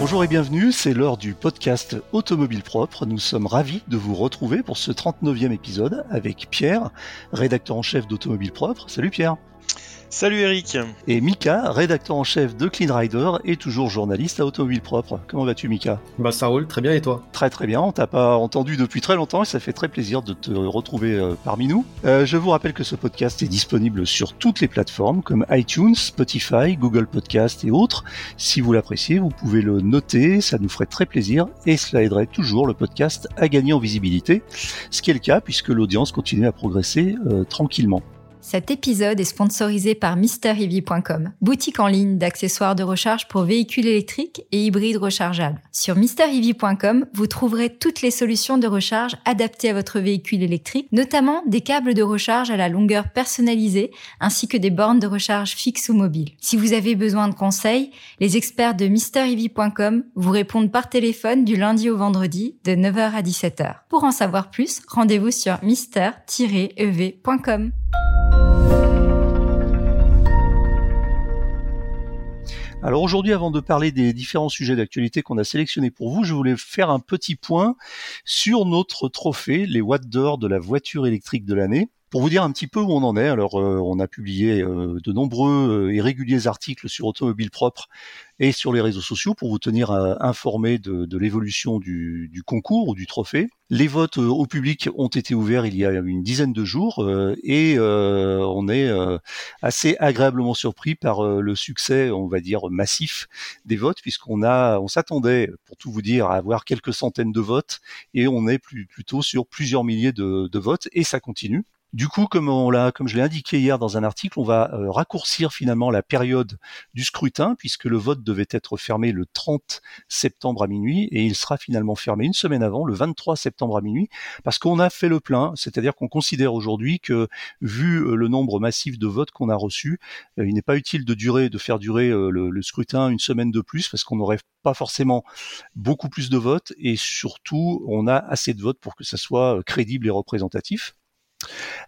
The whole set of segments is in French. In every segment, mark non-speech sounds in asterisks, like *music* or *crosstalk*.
Bonjour et bienvenue, c'est l'heure du podcast Automobile Propre. Nous sommes ravis de vous retrouver pour ce 39e épisode avec Pierre, rédacteur en chef d'Automobile Propre. Salut Pierre Salut Eric Et Mika, rédacteur en chef de Clean Rider et toujours journaliste à Automobile Propre. Comment vas-tu Mika? Bah ça roule, très bien et toi? Très très bien, on t'a pas entendu depuis très longtemps et ça fait très plaisir de te retrouver euh, parmi nous. Euh, je vous rappelle que ce podcast est disponible sur toutes les plateformes comme iTunes, Spotify, Google Podcast et autres. Si vous l'appréciez, vous pouvez le noter, ça nous ferait très plaisir et cela aiderait toujours le podcast à gagner en visibilité, ce qui est le cas puisque l'audience continue à progresser euh, tranquillement. Cet épisode est sponsorisé par MrEV.com, boutique en ligne d'accessoires de recharge pour véhicules électriques et hybrides rechargeables. Sur MrEV.com, vous trouverez toutes les solutions de recharge adaptées à votre véhicule électrique, notamment des câbles de recharge à la longueur personnalisée, ainsi que des bornes de recharge fixes ou mobiles. Si vous avez besoin de conseils, les experts de MrEV.com vous répondent par téléphone du lundi au vendredi de 9h à 17h. Pour en savoir plus, rendez-vous sur mister-ev.com. Alors aujourd'hui, avant de parler des différents sujets d'actualité qu'on a sélectionnés pour vous, je voulais faire un petit point sur notre trophée, les watts d'or de la voiture électrique de l'année. Pour vous dire un petit peu où on en est, alors euh, on a publié euh, de nombreux euh, et réguliers articles sur Automobile Propre et sur les réseaux sociaux pour vous tenir informé de, de l'évolution du, du, concours ou du trophée. Les votes au public ont été ouverts il y a une dizaine de jours et on est assez agréablement surpris par le succès, on va dire massif des votes puisqu'on a, on s'attendait, pour tout vous dire, à avoir quelques centaines de votes et on est plus, plutôt sur plusieurs milliers de, de votes et ça continue. Du coup, comme je l'ai indiqué hier dans un article, on va euh, raccourcir finalement la période du scrutin puisque le vote devait être fermé le 30 septembre à minuit et il sera finalement fermé une semaine avant, le 23 septembre à minuit, parce qu'on a fait le plein, c'est-à-dire qu'on considère aujourd'hui que vu euh, le nombre massif de votes qu'on a reçus, euh, il n'est pas utile de durer, de faire durer le, le scrutin une semaine de plus parce qu'on n'aurait pas forcément beaucoup plus de votes et surtout on a assez de votes pour que ça soit crédible et représentatif.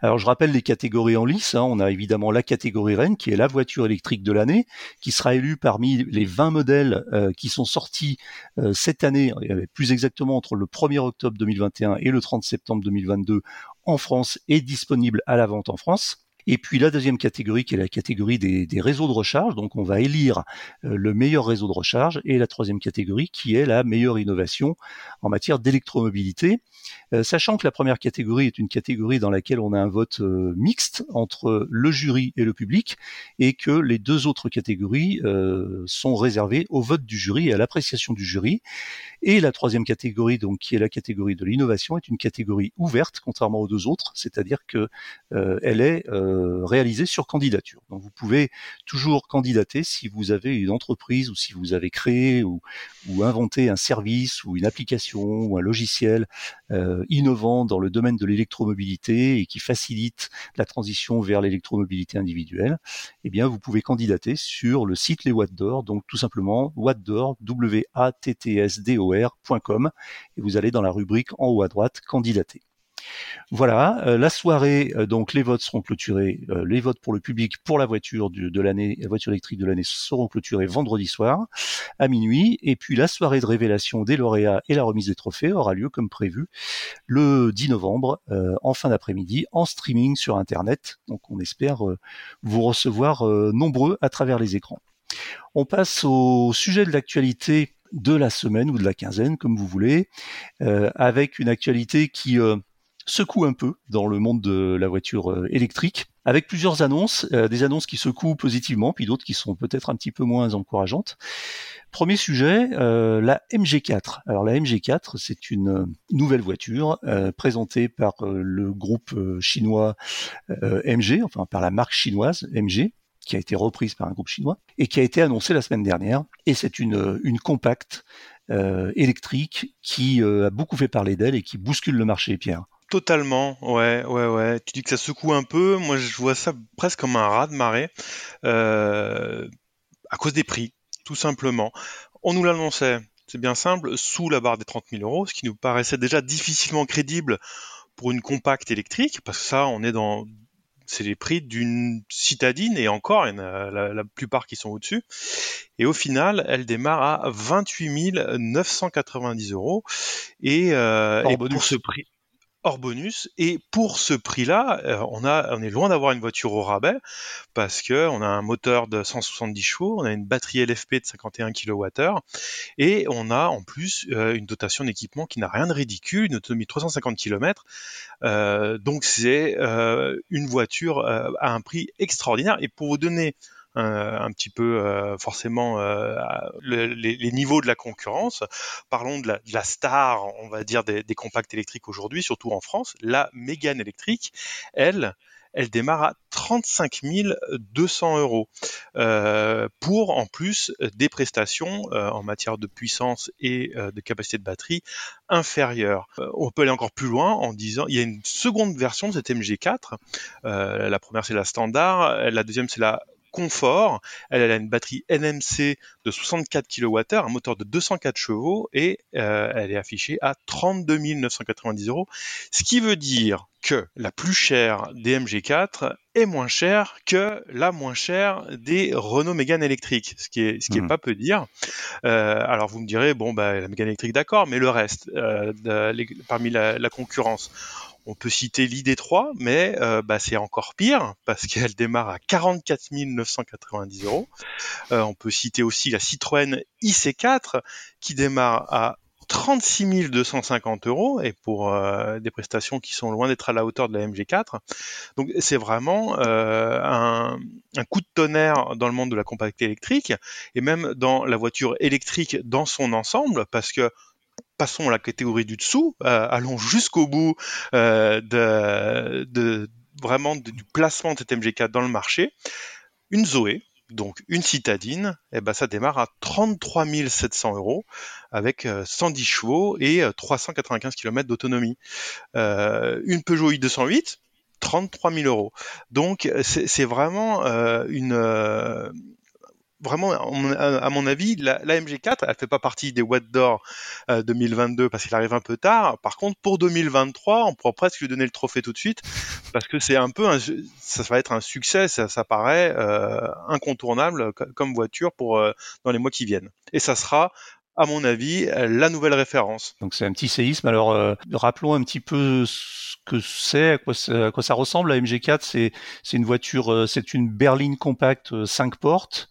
Alors je rappelle les catégories en lice. Hein. On a évidemment la catégorie Rennes qui est la voiture électrique de l'année, qui sera élue parmi les 20 modèles euh, qui sont sortis euh, cette année, plus exactement entre le 1er octobre 2021 et le 30 septembre 2022 en France et disponible à la vente en France. Et puis la deuxième catégorie qui est la catégorie des, réseaux de recharge, donc on va élire euh, le meilleur réseau de recharge, et la troisième catégorie qui est la meilleure innovation en matière d'électromobilité, euh, sachant que la première catégorie est une catégorie dans laquelle on a un vote euh, mixte entre le jury et le public, et que les deux autres catégories sont réservées au vote du jury et à l'appréciation du jury. Et la troisième catégorie, donc qui est la catégorie de l'innovation, est une catégorie ouverte, contrairement aux deux autres, c'est-à-dire que elle est euh, réalisé sur candidature. Vous pouvez toujours candidater si vous avez une entreprise ou si vous avez créé ou, inventé un service ou une application ou un logiciel euh, innovant dans le domaine de l'électromobilité et qui facilite la transition vers l'électromobilité individuelle. Eh bien, vous pouvez candidater sur le site Les Watts d'Or, donc tout simplement wattdor, w a t t s d o et vous allez dans la rubrique en haut à droite candidater. Voilà, euh, la soirée, euh, donc les votes seront clôturés, euh, les votes pour le public pour la voiture de l'année, la voiture électrique de l'année seront clôturés vendredi soir à minuit, et puis la soirée de révélation des lauréats et la remise des trophées aura lieu comme prévu le 10 novembre en fin d'après-midi en streaming sur Internet. Donc on espère vous recevoir nombreux à travers les écrans. On passe au sujet de l'actualité de la semaine ou de la quinzaine, comme vous voulez, avec une actualité qui secoue un peu dans le monde de la voiture euh, électrique, avec plusieurs annonces, euh, des annonces qui secouent positivement, puis d'autres qui sont peut-être un petit peu moins encourageantes. Premier sujet, euh, la MG4. Alors la MG4, c'est une nouvelle voiture présentée par le groupe chinois MG, enfin par la marque chinoise MG, qui a été reprise par un groupe chinois et qui a été annoncée la semaine dernière. Et c'est une, une compacte électrique qui a beaucoup fait parler d'elle et qui bouscule le marché, Pierre. Totalement, ouais, ouais, ouais. Tu dis que ça secoue un peu. Moi, je vois ça presque comme un raz de marée, euh, à cause des prix, tout simplement. On nous l'annonçait, c'est bien simple, sous la barre des 30 000 euros, ce qui nous paraissait déjà difficilement crédible pour une compacte électrique, parce que ça, on est dans c'est les prix d'une citadine et encore, il y en a la, plupart qui sont au-dessus. Et au final, elle démarre à 28 990 euros. Et, et pour ce prix, hors bonus. Et pour ce prix-là, euh, on, a, on est loin d'avoir une voiture au rabais parce que on a un moteur de 170 chevaux, on a une batterie LFP de 51 kWh et on a en plus euh, une dotation d'équipement qui n'a rien de ridicule, une autonomie de 350 km. Euh, donc c'est une voiture à un prix extraordinaire. Et pour vous donner un petit peu euh, forcément euh, les, niveaux de la concurrence. Parlons de la, star, on va dire, des, compacts électriques aujourd'hui, surtout en France. La Mégane électrique, elle, elle démarre à 35 200 euros euh, pour en plus des prestations en matière de puissance et de capacité de batterie inférieures. on peut aller encore plus loin en disant il y a une seconde version de cette MG4. la première c'est la standard, la deuxième c'est la confort. Elle, a une batterie NMC de 64 kWh, un moteur de 204 chevaux et euh, elle est affichée à 32 990 euros. Ce qui veut dire que la plus chère des MG4 est moins chère que la moins chère des Renault Mégane électriques, ce qui est ce qui est mmh. pas peu dire. Euh, alors vous me direz bon bah la Mégane électrique d'accord, mais le reste euh, parmi la concurrence on peut citer l'ID3, mais euh, bah, c'est encore pire parce qu'elle démarre à 44 990 euros. Euh, on peut citer aussi la Citroën IC4 qui démarre à 36 250 euros et pour euh, des prestations qui sont loin d'être à la hauteur de la MG4. Donc c'est vraiment un, un, coup de tonnerre dans le monde de la compacté électrique et même dans la voiture électrique dans son ensemble parce que passons la catégorie du dessous, euh, allons jusqu'au bout euh, de, vraiment du placement de cette MG4 dans le marché. Une Zoé, donc une citadine, eh ben ça démarre à 33 700 euros avec 110 euh, chevaux et 395 km d'autonomie. une Peugeot i208, 33 000 euros. Donc c'est vraiment une vraiment, à mon avis, la, MG4, elle fait pas partie des Watt d'or 2022 parce qu'il arrive un peu tard. Par contre, pour 2023, on pourra presque lui donner le trophée tout de suite parce que c'est un peu, un, ça va être un succès. Ça, ça paraît euh, incontournable comme voiture pour euh, dans les mois qui viennent. Et ça sera à mon avis, la nouvelle référence. Donc c'est un petit séisme. Alors euh, rappelons un petit peu ce que c'est, à quoi ça, à quoi ça ressemble. La MG4, c'est c'est une voiture, c'est une berline compacte 5 portes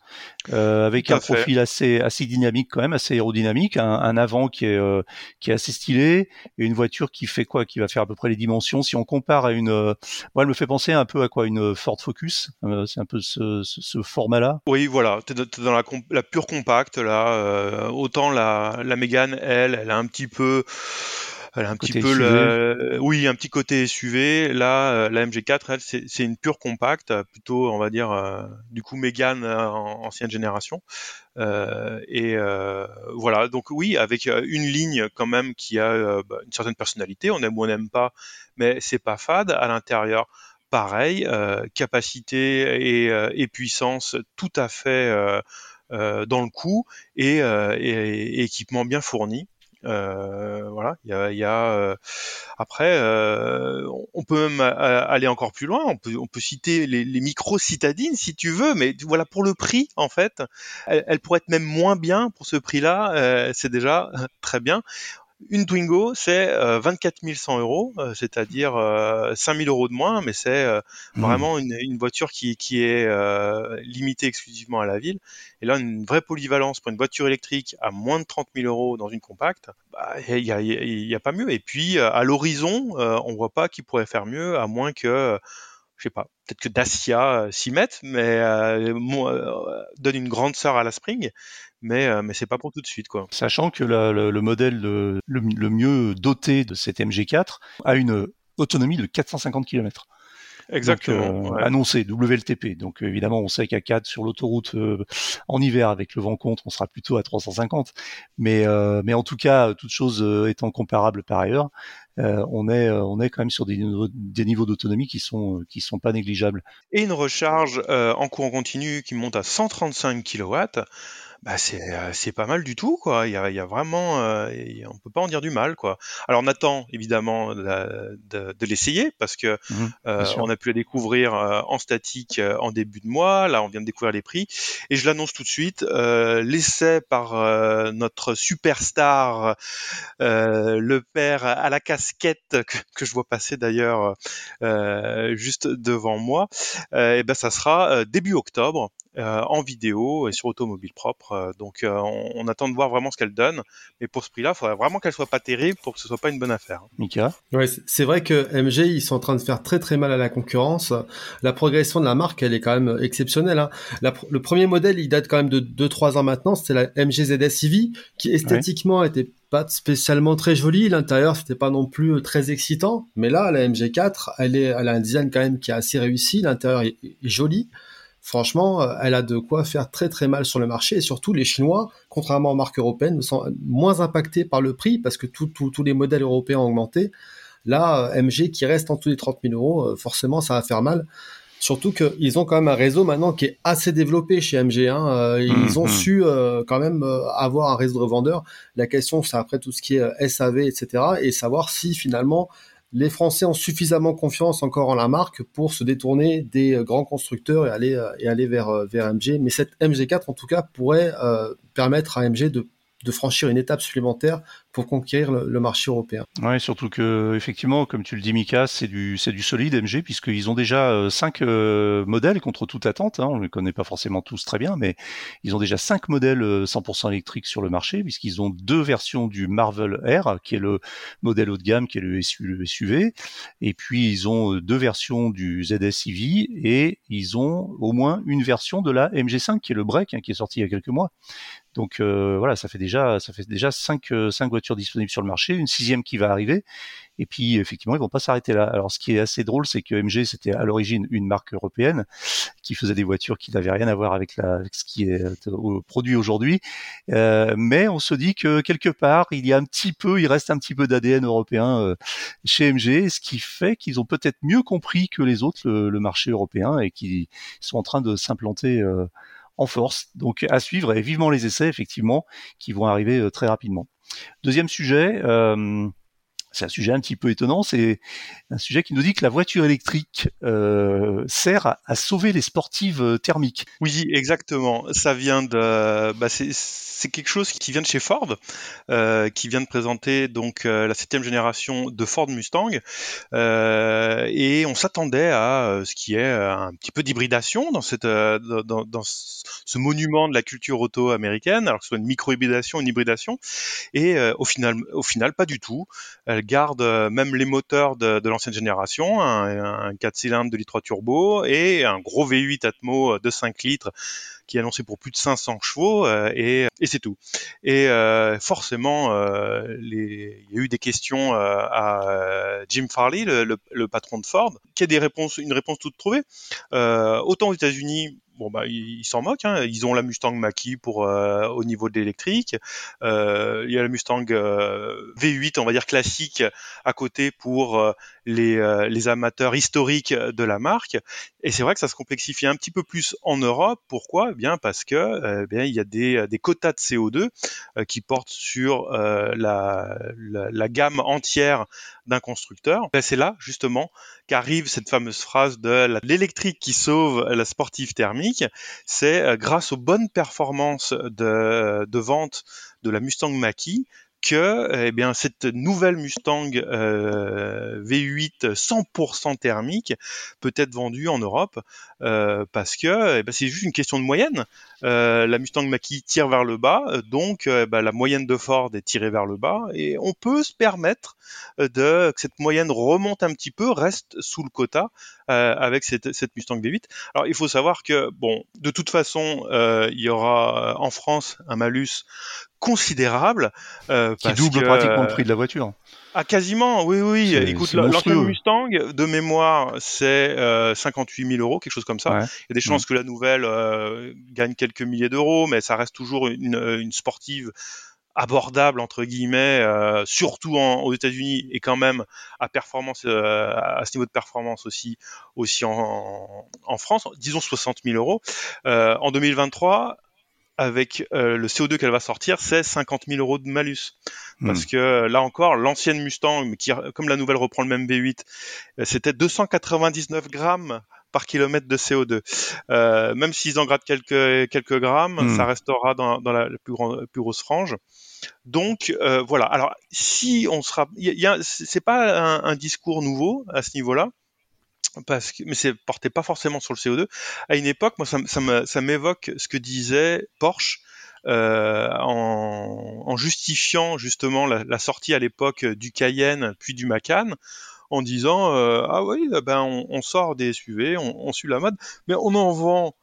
euh, avec un profil assez assez dynamique quand même, assez aérodynamique, un, un avant qui est euh, qui est assez stylé et une voiture qui fait quoi, qui va faire à peu près les dimensions. Si on compare à une, euh, moi elle me fait penser un peu à quoi une Ford Focus. c'est un peu ce, ce, format-là. Oui, voilà, t'es dans la, la pure compacte là. autant la la Mégane, elle, elle a un petit peu elle a un petit peu le, oui, un petit côté SUV. Là, euh, la MG4, elle, c'est une pure compacte, plutôt, on va dire, euh, du coup, Mégane euh, en ancienne génération. et voilà, donc oui, avec une ligne quand même qui a bah, une certaine personnalité. On aime ou on n'aime pas, mais c'est pas fade à l'intérieur. Pareil, capacité et, puissance tout à fait dans le coup et, et équipement bien fourni. Euh, voilà, il y a, euh, après, euh, on peut même aller encore plus loin. On peut, on peut citer les, les micro citadines si tu veux, mais voilà pour le prix en fait, elle, elle pourrait être même moins bien pour ce prix-là. c'est déjà très bien. Une Twingo, c'est 24 100 euros, euh, c'est-à-dire 5 000 euros de moins, mais c'est euh, mmh. vraiment une, voiture qui, est euh, limitée exclusivement à la ville. Et là, une vraie polyvalence pour une voiture électrique à moins de 30 000 euros dans une compacte, bah, il n'y a, pas mieux. Et puis, à l'horizon, on voit pas qui pourrait faire mieux, à moins que je sais pas, peut-être que Dacia s'y mette, mais donne une grande sœur à la Spring, mais euh, mais c'est pas pour tout de suite quoi. Sachant que le, modèle le, mieux doté de cette MG4 a une autonomie de 450 km. Exactement. Euh, annoncé WLTP. Donc évidemment, on sait qu'à 4 sur l'autoroute euh, en hiver avec le vent contre, on sera plutôt à 350. Mais mais en tout cas, toute chose étant comparable par ailleurs, on est on est quand même sur des niveaux, des niveaux d'autonomie qui sont qui sont pas négligeables. Et une recharge en courant continu qui monte à 135 kW bah c'est c'est pas mal du tout quoi. Il y a, il y a vraiment, on peut pas en dire du mal quoi. Alors on attend évidemment de, de, l'essayer parce que mmh on a pu la découvrir en statique en début de mois. Là on vient de découvrir les prix et je l'annonce tout de suite. L'essai par notre superstar, le père à la casquette que, je vois passer d'ailleurs juste devant moi, et ben ça sera début octobre euh, en vidéo et sur automobile propre. Euh, donc euh, on, attend de voir vraiment ce qu'elle donne. Mais pour ce prix-là, il faudrait vraiment qu'elle soit pas terrible pour que ce soit pas une bonne affaire. Mika? Ouais, c'est vrai que MG, ils sont en train de faire très très mal à la concurrence. La progression de la marque, elle est quand même exceptionnelle. Hein. le premier modèle, il date quand même de 2-3 ans maintenant. C'était la MG ZS EV, qui esthétiquement était pas spécialement très jolie. L'intérieur, c'était pas non plus très excitant. Mais là, la MG4, elle, est, elle a un design quand même qui est assez réussi. L'intérieur est, joli franchement, euh, elle a de quoi faire très très mal sur le marché. Et surtout, les Chinois, contrairement aux marques européennes, sont moins impactés par le prix parce que tous les modèles européens ont augmenté. Là, euh, MG qui reste en dessous des 30 000 euros, euh, forcément, ça va faire mal. Surtout qu'ils ont quand même un réseau maintenant qui est assez développé chez MG. Hein. Ils mmh, ont mmh. su quand même avoir un réseau de revendeurs. La question, c'est après tout ce qui est SAV, etc. Et savoir si finalement les Français ont suffisamment confiance encore en la marque pour se détourner des euh, grands constructeurs et aller, euh, vers, euh, vers MG. Mais cette MG4, en tout cas, pourrait permettre à MG de de franchir une étape supplémentaire pour conquérir le, marché européen. Ouais, surtout que effectivement, comme tu le dis, Mika, c'est du c'est du solide MG puisqu'ils ont déjà euh, cinq euh, modèles contre toute attente. Hein, on ne les connaît pas forcément tous très bien, mais ils ont déjà cinq modèles 100% euh, électriques sur le marché puisqu'ils ont deux versions du Marvel R, qui est le modèle haut de gamme, qui est le, SUV, et puis ils ont deux versions du ZS EV et ils ont au moins une version de la MG5 qui est le break, hein, qui est sorti il y a quelques mois. Donc euh, voilà, ça fait déjà ça fait déjà cinq, euh, cinq voitures disponibles sur le marché, une sixième qui va arriver. Et puis effectivement, ils vont pas s'arrêter là. Alors ce qui est assez drôle, c'est que MG c'était à l'origine une marque européenne qui faisait des voitures qui n'avaient rien à voir avec, la, avec ce qui est euh, produit aujourd'hui. Euh, mais on se dit que quelque part, il y a un petit peu, il reste un petit peu d'ADN européen chez MG, ce qui fait qu'ils ont peut-être mieux compris que les autres le, le marché européen et qui sont en train de s'implanter en force. Donc à suivre et vivement les essais effectivement qui vont arriver euh, très rapidement. Deuxième sujet, euh, c'est un sujet un petit peu étonnant, c'est un sujet qui nous dit que la voiture électrique euh, sert à, sauver les sportives thermiques. Oui, exactement. Ça vient de, bah, c'est quelque chose qui vient de chez Ford, euh, qui vient de présenter donc euh, la septième génération de Ford Mustang, euh, et on s'attendait à ce qui est un petit peu d'hybridation dans cette dans, ce monument de la culture auto américaine, alors que ce soit une micro-hybridation, une hybridation, et au final au final pas du tout. Garde même les moteurs de, l'ancienne génération, un, un 4 cylindres de litre turbo et un gros V8 Atmo de 5 litres qui est annoncé pour plus de 500 chevaux euh, et, c'est tout. Et euh, forcément, euh, il y a eu des questions à Jim Farley, le, patron de Ford, qui a des une réponse toute trouvée. autant aux États-Unis, bon bah ils s'en moquent. Hein. Ils ont la Mustang Mach-E pour euh, au niveau de l'électrique. Euh, il y a la Mustang euh, V8, on va dire classique, à côté pour les, les amateurs historiques de la marque. Et c'est vrai que ça se complexifie un petit peu plus en Europe. Pourquoi? Eh Bien parce que eh bien il y a des, des quotas de CO2 qui portent sur la, la, la, gamme entière d'un constructeur. Ben, c'est là justement qu'arrive cette fameuse phrase de l'électrique qui sauve la sportive thermique. C'est euh, grâce aux bonnes performances de, de vente de la Mustang Mach-E que eh bien cette nouvelle Mustang euh, V8 100% thermique peut être vendue en Europe euh, parce que eh ben, c'est juste une question de moyenne. Euh, la Mustang Mach-E tire vers le bas, donc eh ben, la moyenne de Ford est tirée vers le bas et on peut se permettre de que cette moyenne remonte un petit peu, reste sous le quota avec cette, cette, Mustang V8. Alors il faut savoir que bon, de toute façon, il y aura en France un malus considérable. Euh, qui double pratiquement le prix de la voiture. Ah, quasiment, oui, oui. Écoute, l'ancienne Mustang, de mémoire, c'est euh, 58 000 euros, quelque chose comme ça. Il y a des chances que la nouvelle euh, gagne quelques milliers d'euros, mais ça reste toujours une, une sportive abordable entre guillemets, euh, surtout en, aux États-Unis et quand même à performance, euh, à ce niveau de performance aussi, aussi en, en France, disons 60 000 euros. Euh, en 2023, avec le CO2 qu'elle va sortir, c'est 50 000 euros de malus. Hmm. Parce que là encore, l'ancienne Mustang, qui, comme la nouvelle reprend le même V8, c'était 299 grammes par kilomètre de CO2. Euh, même s'ils en grattent quelques quelques grammes, hmm. ça restera dans, dans la, plus, grande, plus grosse frange. Donc euh, voilà. Alors si on sera, y a, c'est pas un, un, discours nouveau à ce niveau-là. Parce que, mais c'est porté pas forcément sur le CO2. À une époque, moi, ça, ça m'évoque ce que disait Porsche euh, en, en, justifiant justement la, la sortie à l'époque du Cayenne puis du Macan en disant euh, ah oui ben on, on, sort des SUV, on, on suit la mode, mais on en vend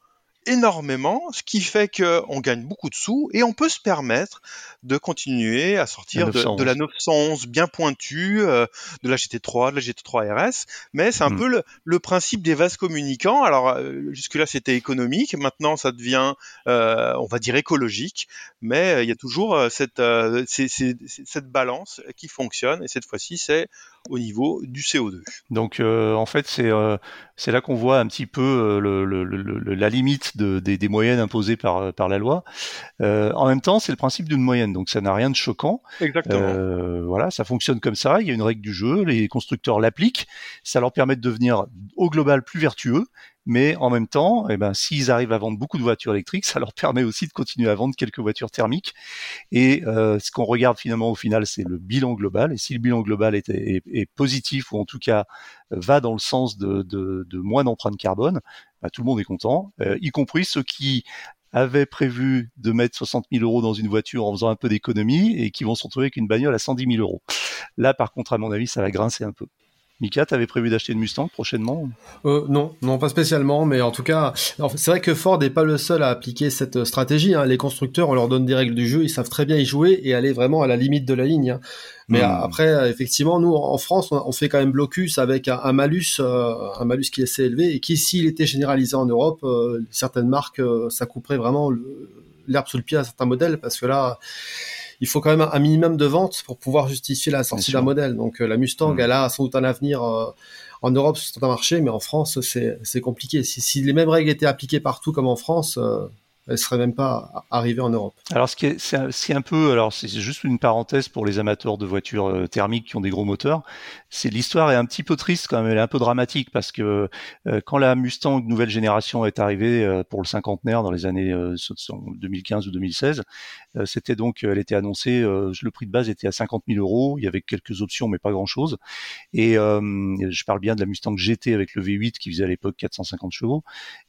énormément, ce qui fait qu'on gagne beaucoup de sous et on peut se permettre de continuer à sortir de, la 911 bien pointue, euh, de la GT3, de la GT3 RS, mais c'est un hmm. peu le, principe des vases communicants. Alors euh, jusque-là c'était économique, maintenant ça devient, euh, on va dire écologique, mais il y a toujours cette, cette balance qui fonctionne. Et cette fois-ci c'est au niveau du CO2. Donc en fait c'est c'est là qu'on voit un petit peu le, le, la limite de, des, des, moyennes imposées par, par la loi. en même temps c'est le principe d'une moyenne donc ça n'a rien de choquant. Exactement. Euh, voilà, ça fonctionne comme ça. Il y a une règle du jeu, les constructeurs l'appliquent. Ça leur permet de devenir au global plus vertueux. Mais en même temps, eh ben, s'ils arrivent à vendre beaucoup de voitures électriques, ça leur permet aussi de continuer à vendre quelques voitures thermiques. Et euh, ce qu'on regarde finalement au final, c'est le bilan global. Et si le bilan global est, positif ou en tout cas va dans le sens de moins d'empreinte carbone, bah, tout le monde est content, euh, y compris ceux qui avaient prévu de mettre 60 000 euros dans une voiture en faisant un peu d'économie et qui vont se retrouver avec une bagnole à 110 000 euros. Là, par contre, à mon avis, ça va grincer un peu. Mika, t'avais prévu d'acheter une Mustang prochainement euh, Non, non, pas spécialement, mais en tout cas, c'est vrai que Ford n'est pas le seul à appliquer cette stratégie. Hein. Les constructeurs, on leur donne des règles du jeu, ils savent très bien y jouer et aller vraiment à la limite de la ligne. Hein. Mais hmm. après, effectivement, nous en France, on fait quand même blocus avec un, malus, euh, un malus qui est assez élevé et qui, s'il était généralisé en Europe, euh, certaines marques, euh, ça couperait vraiment l'herbe sous le pied à certains modèles parce que là il faut quand même un minimum de ventes pour pouvoir justifier la sortie d'un modèle. Donc la Mustang, mm. elle a sans doute un avenir en Europe sur un marché, mais en France, c'est compliqué. Si, si, les mêmes règles étaient appliquées partout comme en France, elle serait même pas arrivée en Europe. Alors, ce qui est, c'est un peu, alors c'est juste une parenthèse pour les amateurs de voitures euh, thermiques qui ont des gros moteurs. C'est l'histoire est un petit peu triste quand même, elle est un peu dramatique parce que euh, quand la Mustang nouvelle génération est arrivée euh, pour le cinquantenaire dans les années 2015 ou 2016, c'était donc, elle était annoncée, le prix de base était à 50 000 euros. Il y avait quelques options, mais pas grand chose. Et je parle bien de la Mustang GT avec le V8 qui faisait à l'époque 450 chevaux.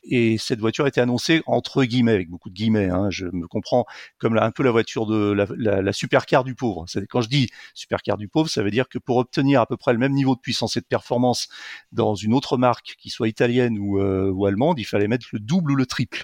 Et cette voiture était annoncée entre guillemets beaucoup de guillemets, hein, je me comprends comme un peu la voiture de la, supercar du pauvre. Quand je dis supercar du pauvre, ça veut dire que pour obtenir à peu près le même niveau de puissance et de performance dans une autre marque, qui soit italienne ou, euh, allemande, il fallait mettre le double ou le triple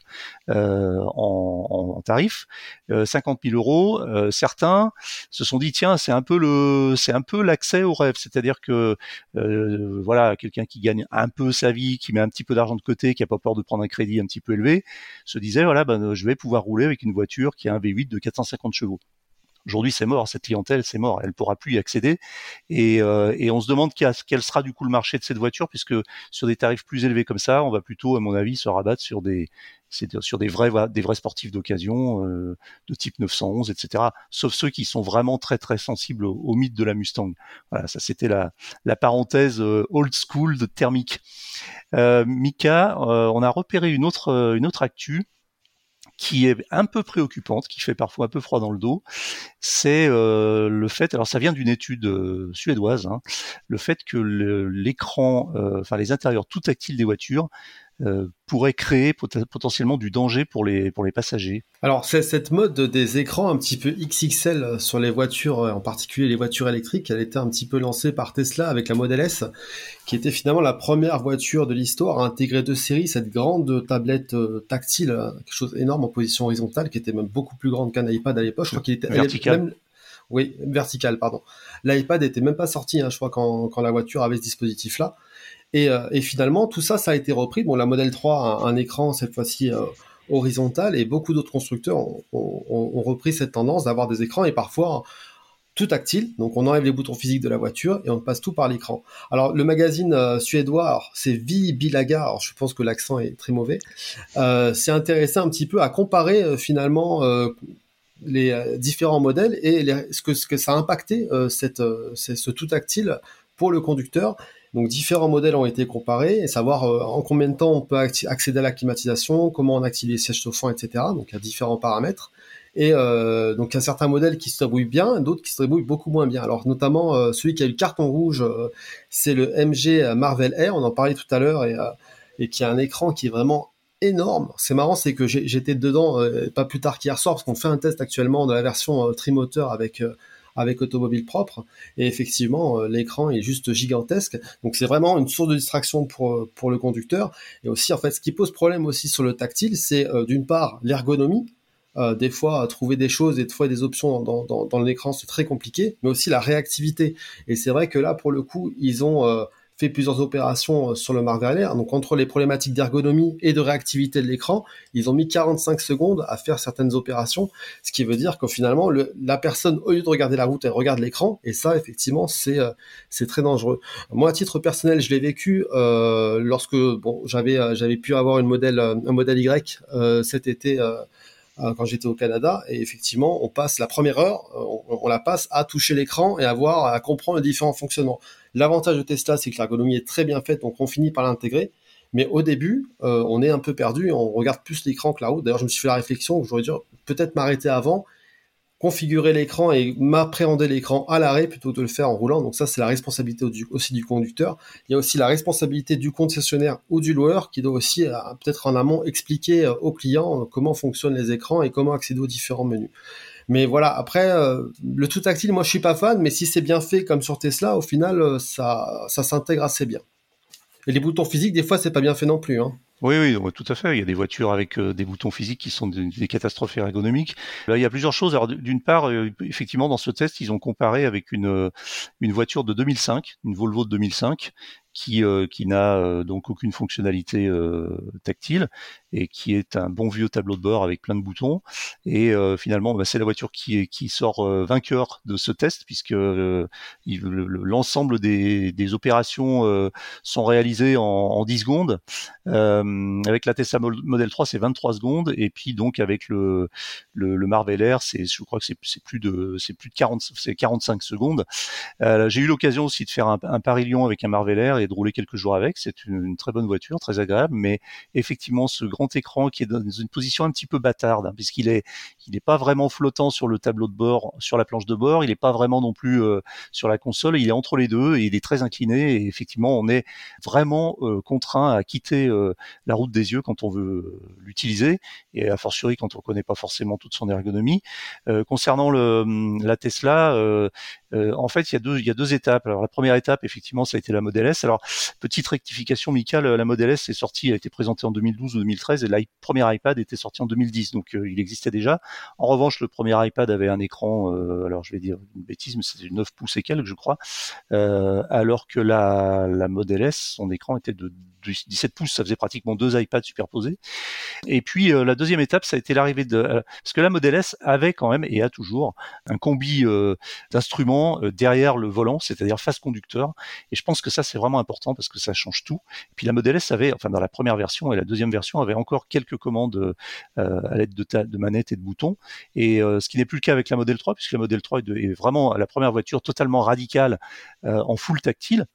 euh, en, tarif. 50 euh, 000 euros. Euh, certains se sont dit tiens, c'est un peu le, c'est un peu l'accès au rêve, c'est-à-dire que voilà, quelqu'un qui gagne un peu sa vie, qui met un petit peu d'argent de côté, qui a pas peur de prendre un crédit un petit peu élevé, se disait voilà, bah, ben, je vais pouvoir rouler avec une voiture qui a un V8 de 450 chevaux. Aujourd'hui, c'est mort. Cette clientèle, c'est mort. Elle pourra plus y accéder. Et, euh, on se demande quel, sera du coup le marché de cette voiture, puisque sur des tarifs plus élevés comme ça, on va plutôt, à mon avis, se rabattre sur des sur des vrais sportifs d'occasion euh, de type 911, etc. Sauf ceux qui sont vraiment très très sensibles au, mythe de la Mustang. Voilà, ça c'était la parenthèse euh, old school de thermique. Euh, Mika, euh, on a repéré une autre une autre actu qui est un peu préoccupante, qui fait parfois un peu froid dans le dos, c'est euh, le fait, alors ça vient d'une étude euh, suédoise, hein, le fait que l'écran, euh, enfin les intérieurs tout tactiles des voitures euh, pourrait créer potentiellement du danger pour les, pour les passagers. Alors, c'est cette mode des écrans un petit peu XXL sur les voitures, en particulier les voitures électriques, elle était un petit peu lancée par Tesla avec la Model S, qui était finalement la première voiture de l'histoire à intégrer de série cette grande tablette euh, tactile, euh, quelque chose énorme en position horizontale, qui était même beaucoup plus grande qu'un iPad à l'époque. Je crois qu'il était vertical. Oui, vertical, pardon. L'iPad était même pas sorti, hein, je crois, quand, quand la voiture avait ce dispositif-là. Euh, et, finalement, tout ça, ça a été repris. Bon, la Model 3 a un écran cette fois-ci euh, horizontal et beaucoup d'autres constructeurs ont, repris cette tendance d'avoir des écrans et parfois tout tactile. Donc on enlève les boutons physiques de la voiture et on passe tout par l'écran. Alors le magazine euh, suédois, c'est Vi Bilaga, alors je pense que l'accent est très mauvais, euh, c'est intéressant un petit peu à comparer finalement les différents modèles et ce, que, ce que ça a impacté cette, ce tout tactile pour le conducteur. Donc différents modèles ont été comparés et savoir en combien de temps on peut accéder à la climatisation, comment on active les sièges chauffants, etc. Donc il y a différents paramètres. Et euh, donc il y a certains modèles qui se débrouillent bien, d'autres qui se débrouillent beaucoup moins bien. Alors notamment euh, celui qui a eu le carton rouge, euh, c'est le MG Marvel Air, on en parlait tout à l'heure, et, et qui a un écran qui est vraiment énorme. C'est marrant, c'est que j'étais dedans pas plus tard qu'hier soir, parce qu'on fait un test actuellement de la version trimoteur avec avec automobile propre. Et effectivement, l'écran est juste gigantesque. Donc c'est vraiment une source de distraction pour pour le conducteur. Et aussi, en fait, ce qui pose problème aussi sur le tactile, c'est d'une part l'ergonomie. Euh, des fois, trouver des choses et des fois des options dans, dans, dans l'écran, c'est très compliqué, mais aussi la réactivité. Et c'est vrai que là, pour le coup, ils ont euh, fait plusieurs opérations euh, sur le Marvel Air. Donc, entre les problématiques d'ergonomie et de réactivité de l'écran, ils ont mis 45 secondes à faire certaines opérations, ce qui veut dire que finalement, le, la personne, au lieu de regarder la route, elle regarde l'écran. Et ça, effectivement, c'est c'est très dangereux. Moi, à titre personnel, je l'ai vécu euh, lorsque bon, j'avais pu avoir une modèle un modèle Y cet été euh, quand j'étais au Canada. Et effectivement, on passe la première heure, euh, on, la passe à toucher l'écran et à voir, à comprendre les différents fonctionnements. L'avantage de Tesla, c'est que l'ergonomie est très bien faite, donc on finit par l'intégrer. Mais au début, euh, on est un peu perdu, on regarde plus l'écran que la route. D'ailleurs, je me suis fait la réflexion, j'aurais dû peut-être m'arrêter avant configurer l'écran et m'appréhender l'écran à l'arrêt plutôt que de le faire en roulant. Donc ça, c'est la responsabilité aussi du conducteur. Il y a aussi la responsabilité du concessionnaire ou du loueur qui doit aussi, euh, peut-être en amont, expliquer euh, au client euh, comment fonctionnent les écrans et comment accéder aux différents menus. Mais voilà, après, le tout tactile, moi je suis pas fan, mais si c'est bien fait comme sur Tesla, au final, ça, ça s'intègre assez bien. Et les boutons physiques, des fois, c'est pas bien fait non plus. Hein. Oui, oui, tout à fait. Il y a des voitures avec euh, des boutons physiques qui sont des, catastrophes ergonomiques. Il y a plusieurs choses. Alors, d'une part, euh, effectivement, dans ce test, ils ont comparé avec une, euh, une voiture de 2005, une Volvo de 2005, qui, euh, qui n'a euh, donc aucune fonctionnalité euh, tactile et qui est un bon vieux tableau de bord avec plein de boutons. Et finalement, bah, c'est la voiture qui, qui sort vainqueur de ce test puisque l'ensemble des, des, opérations sont réalisées en, en 10 secondes. avec la Tesla Model 3, c'est 23 secondes. Et puis donc avec le, le, le Marvel Air, c'est, je crois que c'est, plus de c'est plus de 40, c'est 45 secondes. j'ai eu l'occasion aussi de faire un, un Paris Lyon avec un Marvel Air de rouler quelques jours avec. C'est une, très bonne voiture, très agréable, mais effectivement, ce grand écran qui est dans une position un petit peu bâtarde, hein, puisqu'il est, il n'est pas vraiment flottant sur le tableau de bord, sur la planche de bord, il n'est pas vraiment non plus euh, sur la console, il est entre les deux et il est très incliné. Et effectivement, on est vraiment euh, contraint à quitter euh, la route des yeux quand on veut l'utiliser, et a fortiori quand on connaît pas forcément toute son ergonomie. concernant le, la Tesla, en fait, il y a deux, étapes. Alors la première étape, effectivement, ça a été la Model S. Alors petite rectification, Michael, la Model S est sortie, a été présentée en 2012 ou 2013 et le premier iPad était sorti en 2010, donc euh, il existait déjà. En revanche, le premier iPad avait un écran, euh, alors je vais dire une bêtise, mais c'était 9 pouces et quelques, je crois, euh, alors que la, la Model S, son écran était de 17 pouces, ça faisait pratiquement deux iPads superposés. Et puis la deuxième étape, ça a été l'arrivée de parce que la Model S avait quand même et a toujours un combi d'instruments derrière le volant, c'est-à-dire face conducteur. Et je pense que ça c'est vraiment important parce que ça change tout. Et puis la Model S avait, enfin dans la première version et la deuxième version avait encore quelques commandes euh, à l'aide de, de manettes et de boutons. Et euh, ce qui n'est plus le cas avec la Model 3 puisque la Model 3 est vraiment la première voiture totalement radicale euh, en full tactile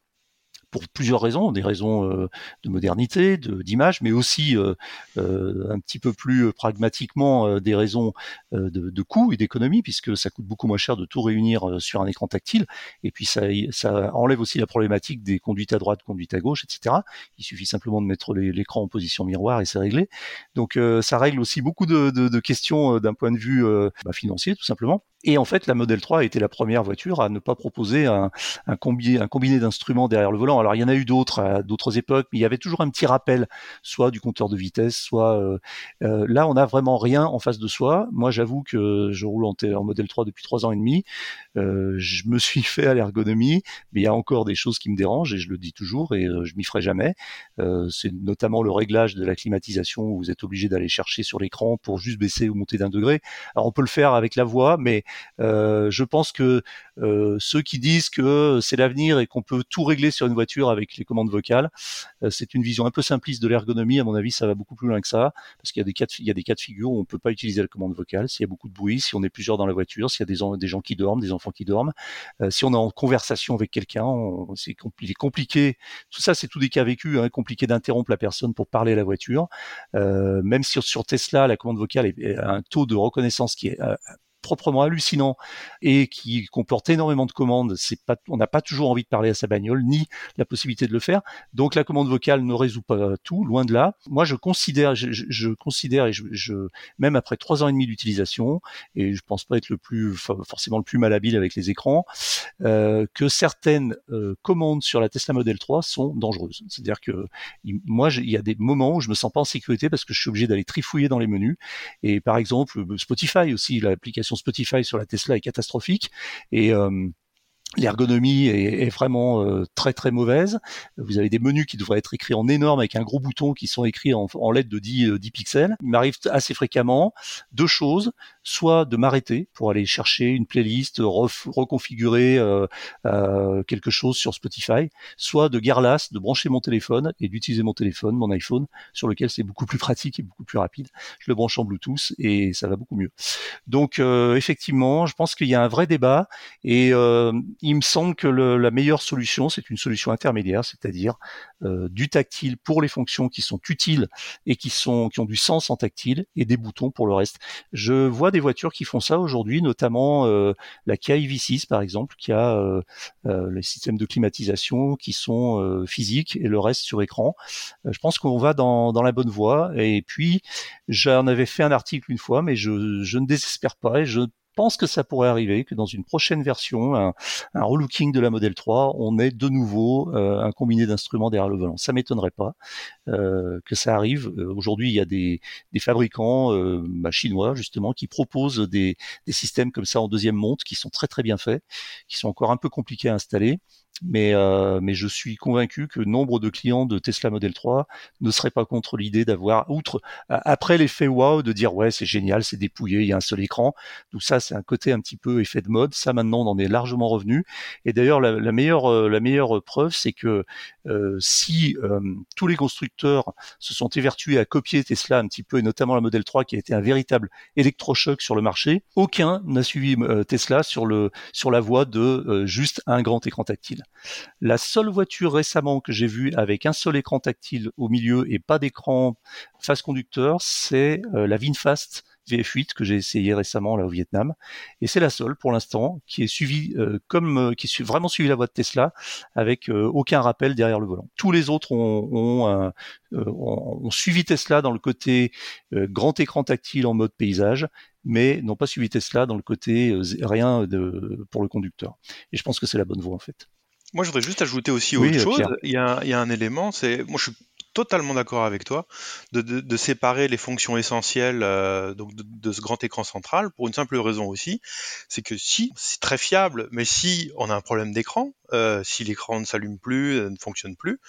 pour plusieurs raisons, des raisons euh, de modernité, d'image, mais aussi euh, euh, un petit peu plus pragmatiquement des raisons de, de coût et d'économie, puisque ça coûte beaucoup moins cher de tout réunir sur un écran tactile. Et puis ça, ça enlève aussi la problématique des conduites à droite, conduites à gauche, etc. Il suffit simplement de mettre l'écran en position miroir et c'est réglé. Donc ça règle aussi beaucoup de, de, questions d'un point de vue bah, financier, tout simplement. Et en fait, la Model 3 a été la première voiture à ne pas proposer un, un, combiné, un combiné d'instruments derrière le volant. Alors, il y en a eu d'autres à d'autres époques, mais il y avait toujours un petit rappel, soit du compteur de vitesse, soit euh, euh, là, on n'a vraiment rien en face de soi. Moi, j'avoue que je roule en, Model 3 depuis trois ans et demi. Euh, je me suis fait à l'ergonomie, mais il y a encore des choses qui me dérangent et je le dis toujours et je m'y ferai jamais. C'est notamment le réglage de la climatisation où vous êtes obligé d'aller chercher sur l'écran pour juste baisser ou monter d'un degré. Alors, on peut le faire avec la voix, mais je pense que ceux qui disent que c'est l'avenir et qu'on peut tout régler sur une voiture avec les commandes vocales, c'est une vision un peu simpliste de l'ergonomie. À mon avis, ça va beaucoup plus loin que ça, parce qu'il y a des cas de, figure où on peut pas utiliser la commande vocale. S'il y a beaucoup de bruit, si on est plusieurs dans la voiture, s'il y a des, gens qui dorment, des enfants qui dorment, si on est en conversation avec quelqu'un, c'est compliqué. Tout ça, c'est tout des cas vécus, hein, compliqué d'interrompre la personne pour parler à la voiture. Euh, même si sur Tesla, la commande vocale a un taux de reconnaissance qui est euh, proprement hallucinant et qui comporte énormément de commandes, c'est pas, on n'a pas toujours envie de parler à sa bagnole ni la possibilité de le faire. Donc la commande vocale ne résout pas tout, loin de là. Moi, je considère, je, considère et je, je, même après trois ans et demi d'utilisation, et je pense pas être le plus forcément le plus malhabile avec les écrans, euh, que certaines euh, commandes sur la Tesla Model 3 sont dangereuses. C'est-à-dire que moi, il y a des moments où je me sens pas en sécurité parce que je suis obligé d'aller trifouiller dans les menus. Et par exemple, Spotify aussi, l'application Spotify sur la Tesla est catastrophique et euh, L'ergonomie est, vraiment euh, très très mauvaise. Vous avez des menus qui devraient être écrits en énorme avec un gros bouton qui sont écrits en, lettres de 10, 10 euh, pixels. Il m'arrive assez fréquemment deux choses soit de m'arrêter pour aller chercher une playlist, reconfigurer euh, euh, quelque chose sur Spotify, soit de guerlas, de brancher mon téléphone et d'utiliser mon téléphone, mon iPhone, sur lequel c'est beaucoup plus pratique et beaucoup plus rapide. Je le branche en Bluetooth et ça va beaucoup mieux. Donc euh, effectivement, je pense qu'il y a un vrai débat et il me semble que le, la meilleure solution, c'est une solution intermédiaire, c'est-à-dire du tactile pour les fonctions qui sont utiles et qui sont qui ont du sens en tactile et des boutons pour le reste. Je vois des voitures qui font ça aujourd'hui, notamment euh, la Kia EV6 par exemple, qui a euh, euh, les systèmes de climatisation qui sont physiques et le reste sur écran. je pense qu'on va dans, dans la bonne voie. Et puis j'en avais fait un article une fois, mais je, ne désespère pas et je pense que ça pourrait arriver, que dans une prochaine version, un, relooking de la Model 3, on ait de nouveau euh, un combiné d'instruments derrière le volant. Ça m'étonnerait pas euh, que ça arrive. Euh, aujourd'hui, il y a des, fabricants bah, chinois justement qui proposent des, des systèmes comme ça en deuxième monte qui sont très très bien faits, qui sont encore un peu compliqués à installer mais, euh, mais je suis convaincu que nombre de clients de Tesla Model 3 ne seraient pas contre l'idée d'avoir, outre, après l'effet wow, de dire ouais c'est génial, c'est dépouillé, il y a un seul écran. Tout ça, c'est un côté un petit peu effet de mode. Ça maintenant, on en est largement revenu. Et d'ailleurs, la, la, meilleure, euh, la meilleure preuve, c'est que euh, si euh, tous les constructeurs se sont évertués à copier Tesla un petit peu, et notamment la Model 3 qui a été un véritable électrochoc sur le marché, aucun n'a suivi Tesla sur le sur la voie de juste un grand écran tactile. La seule voiture récemment que j'ai vue avec un seul écran tactile au milieu et pas d'écran face conducteur, c'est euh, la VinFast VF8 que j'ai essayé récemment là au Vietnam et c'est la seule pour l'instant qui est suivie euh, comme euh, qui est vraiment suivi la voie de Tesla avec aucun rappel derrière le volant. Tous les autres ont, ont suivi Tesla dans le côté grand écran tactile en mode paysage mais n'ont pas suivi Tesla dans le côté rien de, pour le conducteur. Et je pense que c'est la bonne voie en fait. Moi, je voudrais juste ajouter aussi autre chose. Il y, a, il y, a, un élément, c'est moi, je suis totalement d'accord avec toi de, de, de, séparer les fonctions essentielles euh, donc de, de, ce grand écran central pour une simple raison aussi, c'est que si c'est très fiable, mais si on a un problème d'écran, euh, si l'écran ne s'allume plus, euh, ne fonctionne plus,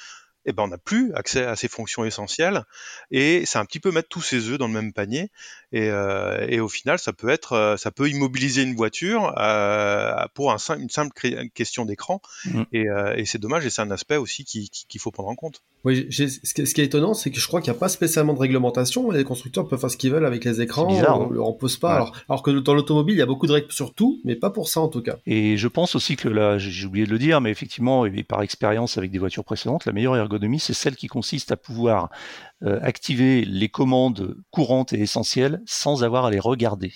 eh ben on n'a plus accès à ces fonctions essentielles et c'est un petit peu mettre tous ses œufs dans le même panier et, euh, et au final ça peut être euh, ça peut immobiliser une voiture euh, pour un, une simple question d'écran mmh. et, euh, et c'est dommage et c'est un aspect aussi qu'il qui, faut prendre en compte. Oui, ce qui est étonnant c'est que je crois qu'il n'y a pas spécialement de réglementation les constructeurs peuvent faire ce qu'ils veulent avec les écrans, bizarre, on ne leur impose pas alors, alors, que dans l'automobile il y a beaucoup de règles sur tout mais pas pour ça en tout cas. Et je pense aussi que là j'ai oublié de le dire mais effectivement et par expérience avec des voitures précédentes la meilleure c'est celle qui consiste à pouvoir euh, activer les commandes courantes et essentielles sans avoir à les regarder.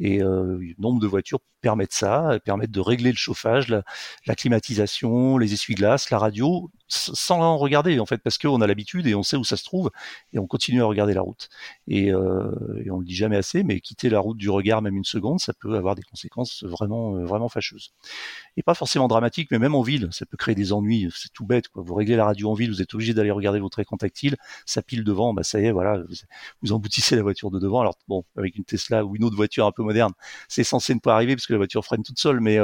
Et euh, nombre de voitures permettent ça, permettent de régler le chauffage, la climatisation, les essuie-glaces, la radio, sans regarder en fait, parce qu'on a l'habitude et on sait où ça se trouve et on continue à regarder la route. Et, euh, et on le dit jamais assez, mais quitter la route du regard même une seconde, ça peut avoir des conséquences vraiment euh, vraiment fâcheuses. Et pas forcément dramatiques, mais même en ville, ça peut créer des ennuis. C'est tout bête. Quoi. Vous réglez la radio en ville, vous êtes obligé d'aller regarder votre écran tactile, ça pile devant, bah ça y est, voilà, vous, vous emboutissez la voiture de devant. Alors. Bon, avec une Tesla ou une autre voiture un peu moderne, c'est censé ne pas arriver parce que la voiture freine toute seule, mais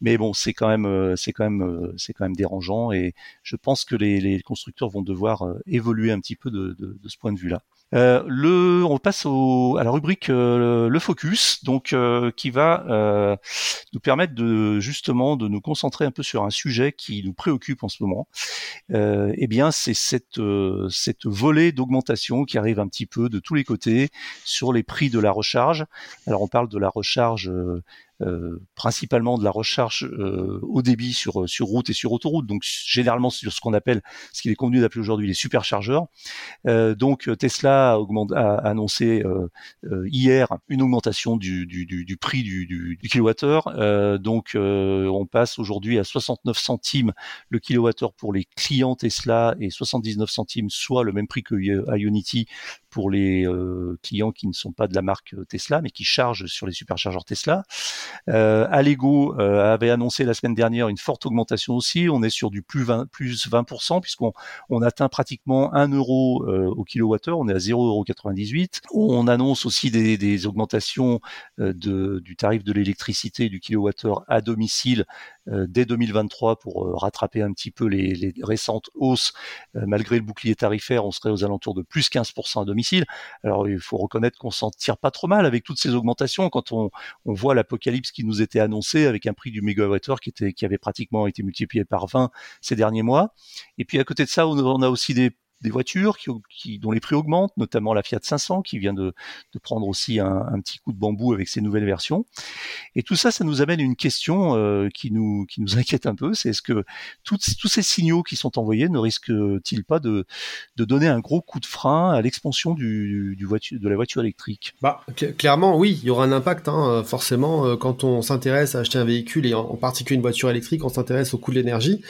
mais bon, c'est quand même c'est quand même c'est quand même dérangeant et je pense que les, les constructeurs vont devoir évoluer un petit peu de, de, de ce point de vue-là. Euh, le, on passe au, à la rubrique euh, le focus, donc euh, qui va euh, nous permettre de justement de nous concentrer un peu sur un sujet qui nous préoccupe en ce moment. eh bien, c'est cette cette volée d'augmentation qui arrive un petit peu de tous les côtés sur les prix de la recharge. Alors, on parle de la recharge euh, principalement de la recharge euh, au débit sur sur route et sur autoroute, donc généralement sur ce qu'on appelle, ce qu'il est convenu d'appeler aujourd'hui les superchargeurs. Euh, donc Tesla a, a annoncé hier une augmentation du, du, du, du prix du, du, du kilowattheure. donc on passe aujourd'hui à 69 centimes le kilowattheure pour les clients Tesla et 79 centimes, soit le même prix que Ionity pour les clients qui ne sont pas de la marque Tesla mais qui chargent sur les superchargeurs Tesla. Euh, Allego euh, avait annoncé la semaine dernière une forte augmentation aussi. On est sur du plus 20, plus 20% puisqu'on on atteint pratiquement 1 euro euh, au kilowattheure. On est à 0,98 On annonce aussi des, des augmentations euh, de, du tarif de l'électricité du kilowattheure à domicile euh, dès 2023 pour euh, rattraper un petit peu les, récentes hausses. Euh, malgré le bouclier tarifaire, on serait aux alentours de plus 15% à domicile. Alors il faut reconnaître qu'on s'en tire pas trop mal avec toutes ces augmentations quand on, voit l'apocalypse qui nous était annoncé avec un prix du mégawattheure qui qui avait pratiquement été multiplié par 20 ces derniers mois. Et puis à côté de ça, on a aussi des des voitures qui, qui, dont les prix augmentent, notamment la Fiat 500 qui vient de, de prendre aussi un, un, petit coup de bambou avec ses nouvelles versions. Et tout ça, ça nous amène une question euh, qui, nous, qui nous *laughs* inquiète un peu, c'est est-ce que tous ces signaux qui sont envoyés ne risquent-ils pas de, de donner un gros coup de frein à l'expansion du, du de la voiture électrique? Bah, Clairement, oui, il y aura un impact. Hein, forcément, euh, quand on s'intéresse à acheter un véhicule et en particulier une voiture électrique, on s'intéresse au coût de l'énergie.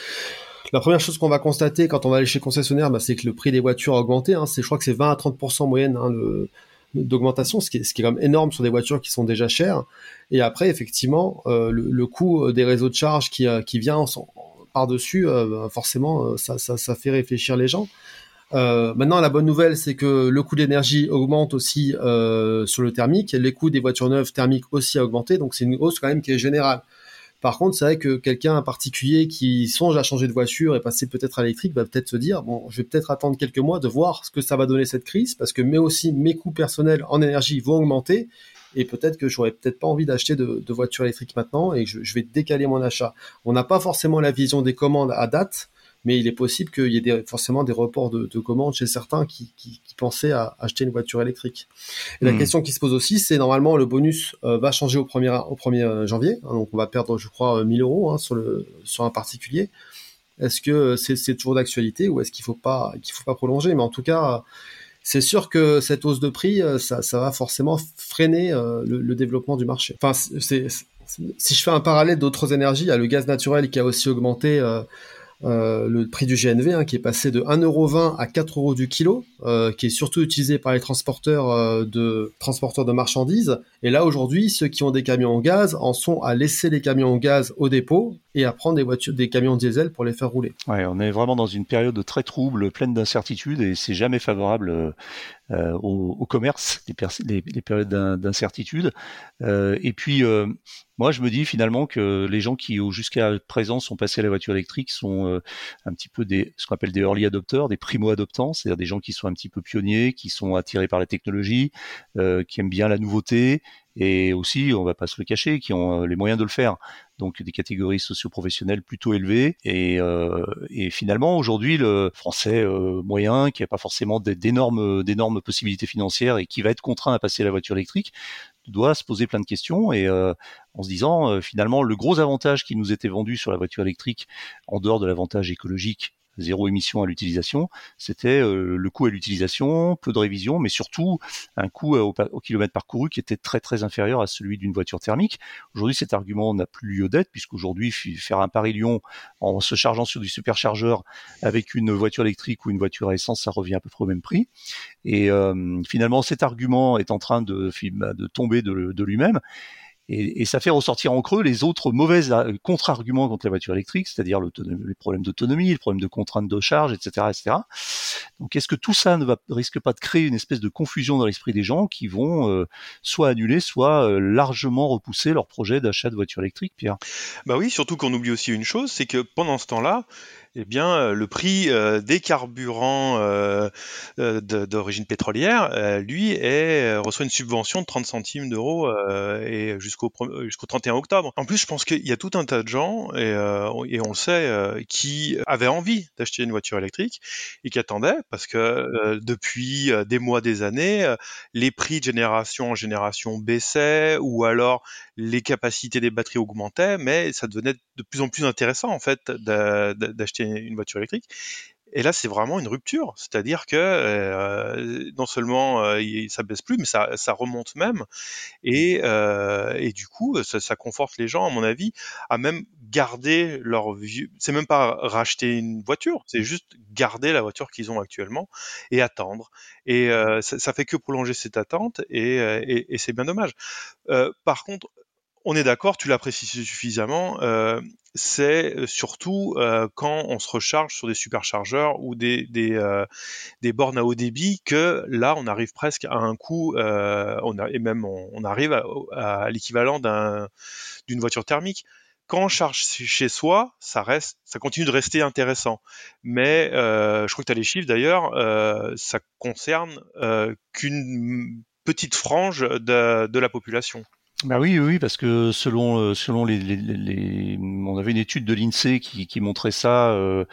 La première chose qu'on va constater quand on va aller chez le concessionnaire, bah, c'est que le prix des voitures a augmenté. Hein. Je crois que c'est 20 à 30% moyenne hein, d'augmentation, ce qui, est, quand même énorme sur des voitures qui sont déjà chères. Et après, effectivement, euh, le, coût des réseaux de charge qui, euh, vient par-dessus, euh, bah, forcément, euh, ça, fait réfléchir les gens. Euh, maintenant, la bonne nouvelle, c'est que le coût d'énergie augmente aussi euh, sur le thermique. Les coûts des voitures neuves thermiques aussi a augmenté, donc c'est une hausse quand même qui est générale. Par contre, c'est vrai que quelqu'un en particulier qui songe à changer de voiture et passer peut-être à l'électrique va peut-être se dire bon, je vais peut-être attendre quelques mois de voir ce que ça va donner cette crise parce que mais aussi mes coûts personnels en énergie vont augmenter et peut-être que j'aurais peut-être pas envie d'acheter de, voiture électrique maintenant et je, vais décaler mon achat. On n'a pas forcément la vision des commandes à date, mais il est possible qu'il y ait des, forcément des reports de, de, commandes chez certains qui, qui, qui, pensaient à acheter une voiture électrique. Et mmh. la question qui se pose aussi, c'est normalement le bonus euh, va changer au 1er, au 1er euh, janvier, hein, donc on va perdre, je crois, 1000 euros hein, sur, le, sur un particulier. Est-ce que c'est toujours d'actualité ou est-ce qu'il faut pas qu'il faut pas prolonger? Mais en tout cas, c'est sûr que cette hausse de prix, euh, ça, ça va forcément freiner euh, le, le, développement du marché. Enfin, si je fais un parallèle d'autres énergies, il y a le gaz naturel qui a aussi augmenté euh, euh, le prix du GNV hein, qui est passé de 1,20€ à 4 euros du kilo, euh, qui est surtout utilisé par les transporteurs euh, de transporteurs de marchandises. Et là aujourd'hui, ceux qui ont des camions en gaz en sont à laisser les camions en gaz au dépôt et à prendre des voitures, des camions diesel pour les faire rouler. Ouais, on est vraiment dans une période très trouble, pleine d'incertitudes et c'est jamais favorable euh, au, au, commerce, les, les, les périodes d'incertitude. Euh, et puis, euh, moi, je me dis finalement que les gens qui jusqu'à présent sont passés à la voiture électrique sont euh, un petit peu des ce qu'on appelle des early adopters, des primo-adoptants, c'est-à-dire des gens qui sont un petit peu pionniers, qui sont attirés par la technologie, euh, qui aiment bien la nouveauté et aussi, on va pas se le cacher, qui ont les moyens de le faire. Donc des catégories socio-professionnelles plutôt élevées. Et, euh, finalement, aujourd'hui, le français euh, moyen, qui n'a pas forcément d'énormes, d'énormes possibilités financières et qui va être contraint à passer à la voiture électrique, doit se poser plein de questions et euh, en se disant finalement le gros avantage qui nous était vendu sur la voiture électrique en dehors de l'avantage écologique zéro émission à l'utilisation, c'était euh, le coût à l'utilisation, peu de révision, mais surtout un coût au, au, kilomètre parcouru qui était très très inférieur à celui d'une voiture thermique. Aujourd'hui, cet argument n'a plus lieu d'être puisqu'aujourd'hui, faire un Paris-Lyon en se chargeant sur du superchargeur avec une voiture électrique ou une voiture à essence, ça revient à peu près au même prix. Et euh, finalement, cet argument est en train de, de tomber de lui-même. Et, ça fait ressortir en creux les autres mauvais contre-arguments contre la voiture électrique, c'est-à-dire les problèmes d'autonomie, les problèmes de contraintes de charge, etc., etc. Donc, est-ce que tout ça ne risque pas de créer une espèce de confusion dans l'esprit des gens qui vont soit annuler, soit largement repousser leur projet d'achat de voiture électrique, Pierre? Bah oui, surtout qu'on oublie aussi une chose, c'est que pendant ce temps-là, eh bien, euh, le prix euh, des carburants euh, d'origine pétrolière, lui, reçoit une subvention de 30 centimes d'euros jusqu'au 31 octobre. En plus, je pense qu'il y a tout un tas de gens, et, et on le sait, qui avaient envie d'acheter une voiture électrique et qui attendaient, parce que depuis des mois, des années, les prix de génération en génération baissaient, ou alors les capacités des batteries augmentaient, mais ça devenait de plus en plus intéressant en fait d'acheter une voiture électrique. Et là, c'est vraiment une rupture, c'est-à-dire que euh, non seulement euh, ça baisse plus, mais ça, remonte même, et, euh, et du coup, ça, conforte les gens, à mon avis, à même garder leur vieux. C'est même pas racheter une voiture, c'est juste garder la voiture qu'ils ont actuellement et attendre. Et euh, ça, ça, fait que prolonger cette attente, et c'est bien dommage. par contre, on est d'accord, tu l'as précisé suffisamment. Euh, c'est euh, surtout euh, quand on se recharge sur des superchargeurs ou des, bornes à haut débit que là on arrive presque à un coût, on et même on, arrive à, l'équivalent d'une voiture thermique. Quand on charge chez soi, ça reste, ça continue de rester intéressant. Mais je crois que tu as les chiffres d'ailleurs, ça concerne qu'une petite frange de la population. Bah oui, oui, parce que selon euh, selon les, on avait une étude de l'Insee qui, montrait ça euh,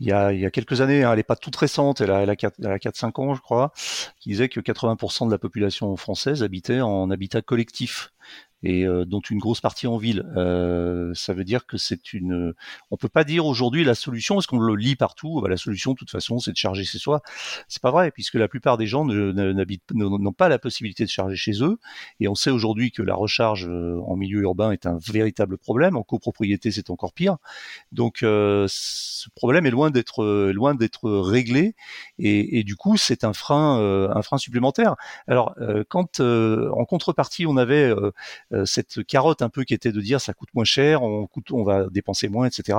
il, y a, il y a quelques années. Hein, elle est pas toute récente, elle a elle a 4 elle a 4 5 ans, je crois, qui disait que 80% de la population française habitait en habitat collectif et euh, dont une grosse partie en ville. Euh, ça veut dire que c'est une. On peut pas dire aujourd'hui la solution, est-ce qu'on le lit partout bah, La solution, de toute façon, c'est de charger chez soi. C'est pas vrai, puisque la plupart des gens n'ont pas la possibilité de charger chez eux. Et on sait aujourd'hui que la recharge euh, en milieu urbain est un véritable problème. En copropriété, c'est encore pire. Donc, ce problème est loin d'être loin d'être réglé. Et, et, du coup, c'est un frein, un frein supplémentaire. Alors, quand en contrepartie, on avait euh, cette carotte un peu qui était de dire ça coûte moins cher, on, coûte, on va dépenser moins, etc.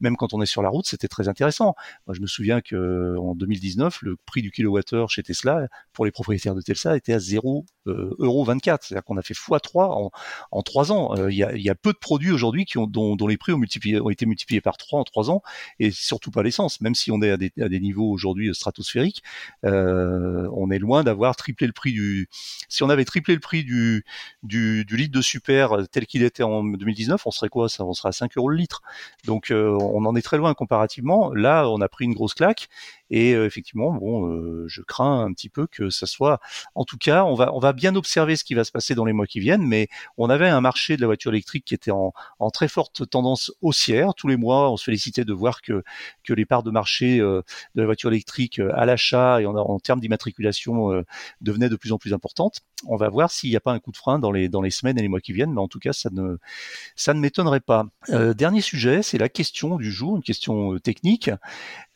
Même quand on est sur la route, c'était très intéressant. Moi, je me souviens que en 2019, le prix du kilowattheure chez Tesla pour les propriétaires de Tesla était à 0 euh, euro 24, c'est-à-dire qu'on a fait x3 en, en 3 ans. Euh, il y, a, peu de produits aujourd'hui dont, les prix ont, été multipliés par 3 en 3 ans, et surtout pas l'essence. Même si on est à des, niveaux aujourd'hui stratosphériques, euh, on est loin d'avoir triplé le prix du. Si on avait triplé le prix du, du litre de super euh, tel qu'il était en 2019, on serait quoi ça On serait à 5 euros le litre. Donc euh, on en est très loin comparativement. Là, on a pris une grosse claque et euh, effectivement, bon, je crains un petit peu que ça soit. En tout cas, on va bien observer ce qui va se passer dans les mois qui viennent. Mais on avait un marché de la voiture électrique qui était en, très forte tendance haussière. Tous les mois, on se félicitait de voir que les parts de marché de la voiture électrique à l'achat et en, en termes d'immatriculation devenaient de plus en plus importantes. On va voir s'il n'y a pas un coup de frein dans les dans les semaines mois qui viennent, mais en tout cas, ça ne, m'étonnerait pas. Euh, dernier sujet, c'est la question du jour, une question euh, technique.